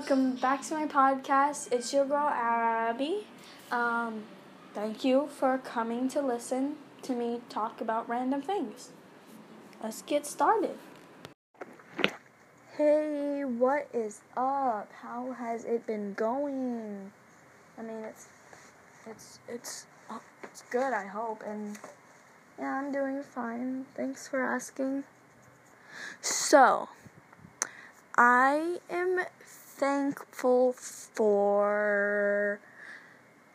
welcome back to my podcast. It's your girl Abby. Um, thank you for coming to listen to me talk about random things. Let's get started. Hey, what is up? How has it been going? I mean, it's it's it's it's good. I hope, and yeah, I'm doing fine. Thanks for asking. So, I am thankful for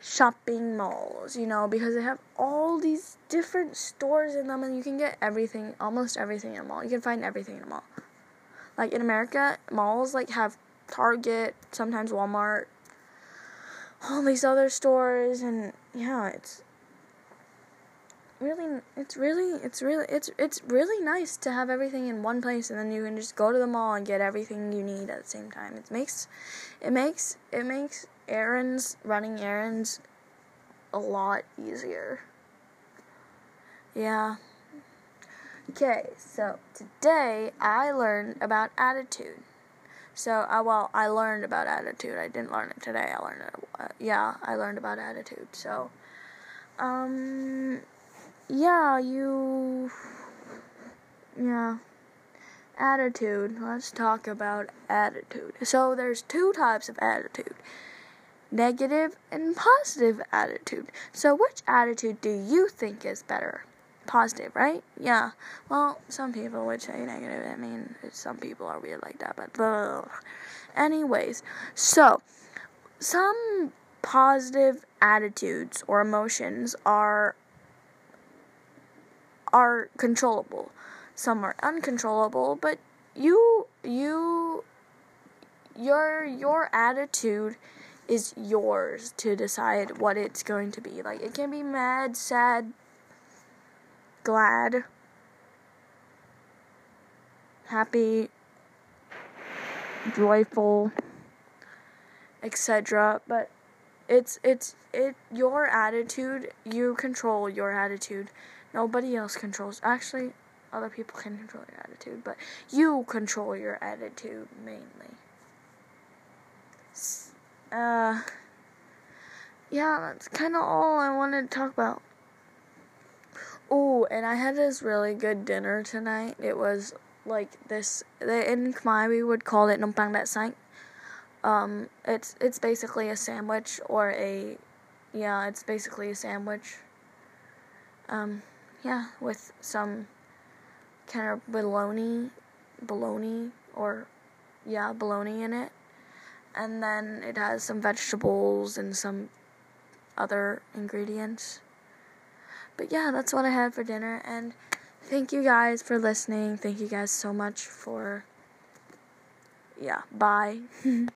shopping malls, you know, because they have all these different stores in them and you can get everything, almost everything in a mall. You can find everything in a mall. Like in America, malls like have Target, sometimes Walmart, all these other stores and yeah, it's really it's really it's really it's it's really nice to have everything in one place and then you can just go to the mall and get everything you need at the same time. It makes it makes it makes errands running errands a lot easier. Yeah. Okay, so today I learned about attitude. So, uh, well, I learned about attitude. I didn't learn it today. I learned it. Uh, yeah, I learned about attitude. So, um, yeah, you. Yeah. Attitude. Let's talk about attitude. So, there's two types of attitude negative and positive attitude. So, which attitude do you think is better? Positive, right? Yeah. Well, some people would say negative. I mean, some people are weird like that, but. Anyways, so, some positive attitudes or emotions are are controllable. Some are uncontrollable, but you you your your attitude is yours to decide what it's going to be. Like it can be mad, sad, glad, happy, joyful, etc. But it's it's it your attitude, you control your attitude. Nobody else controls. Actually, other people can control your attitude, but you control your attitude mainly. Uh, yeah, that's kind of all I wanted to talk about. Oh, and I had this really good dinner tonight. It was like this. They, in Khmer, we would call it nompang dat sank. Um, it's it's basically a sandwich or a, yeah, it's basically a sandwich. Um, yeah, with some kind of bologna, bologna, or yeah, bologna in it. And then it has some vegetables and some other ingredients. But yeah, that's what I had for dinner. And thank you guys for listening. Thank you guys so much for. Yeah, bye.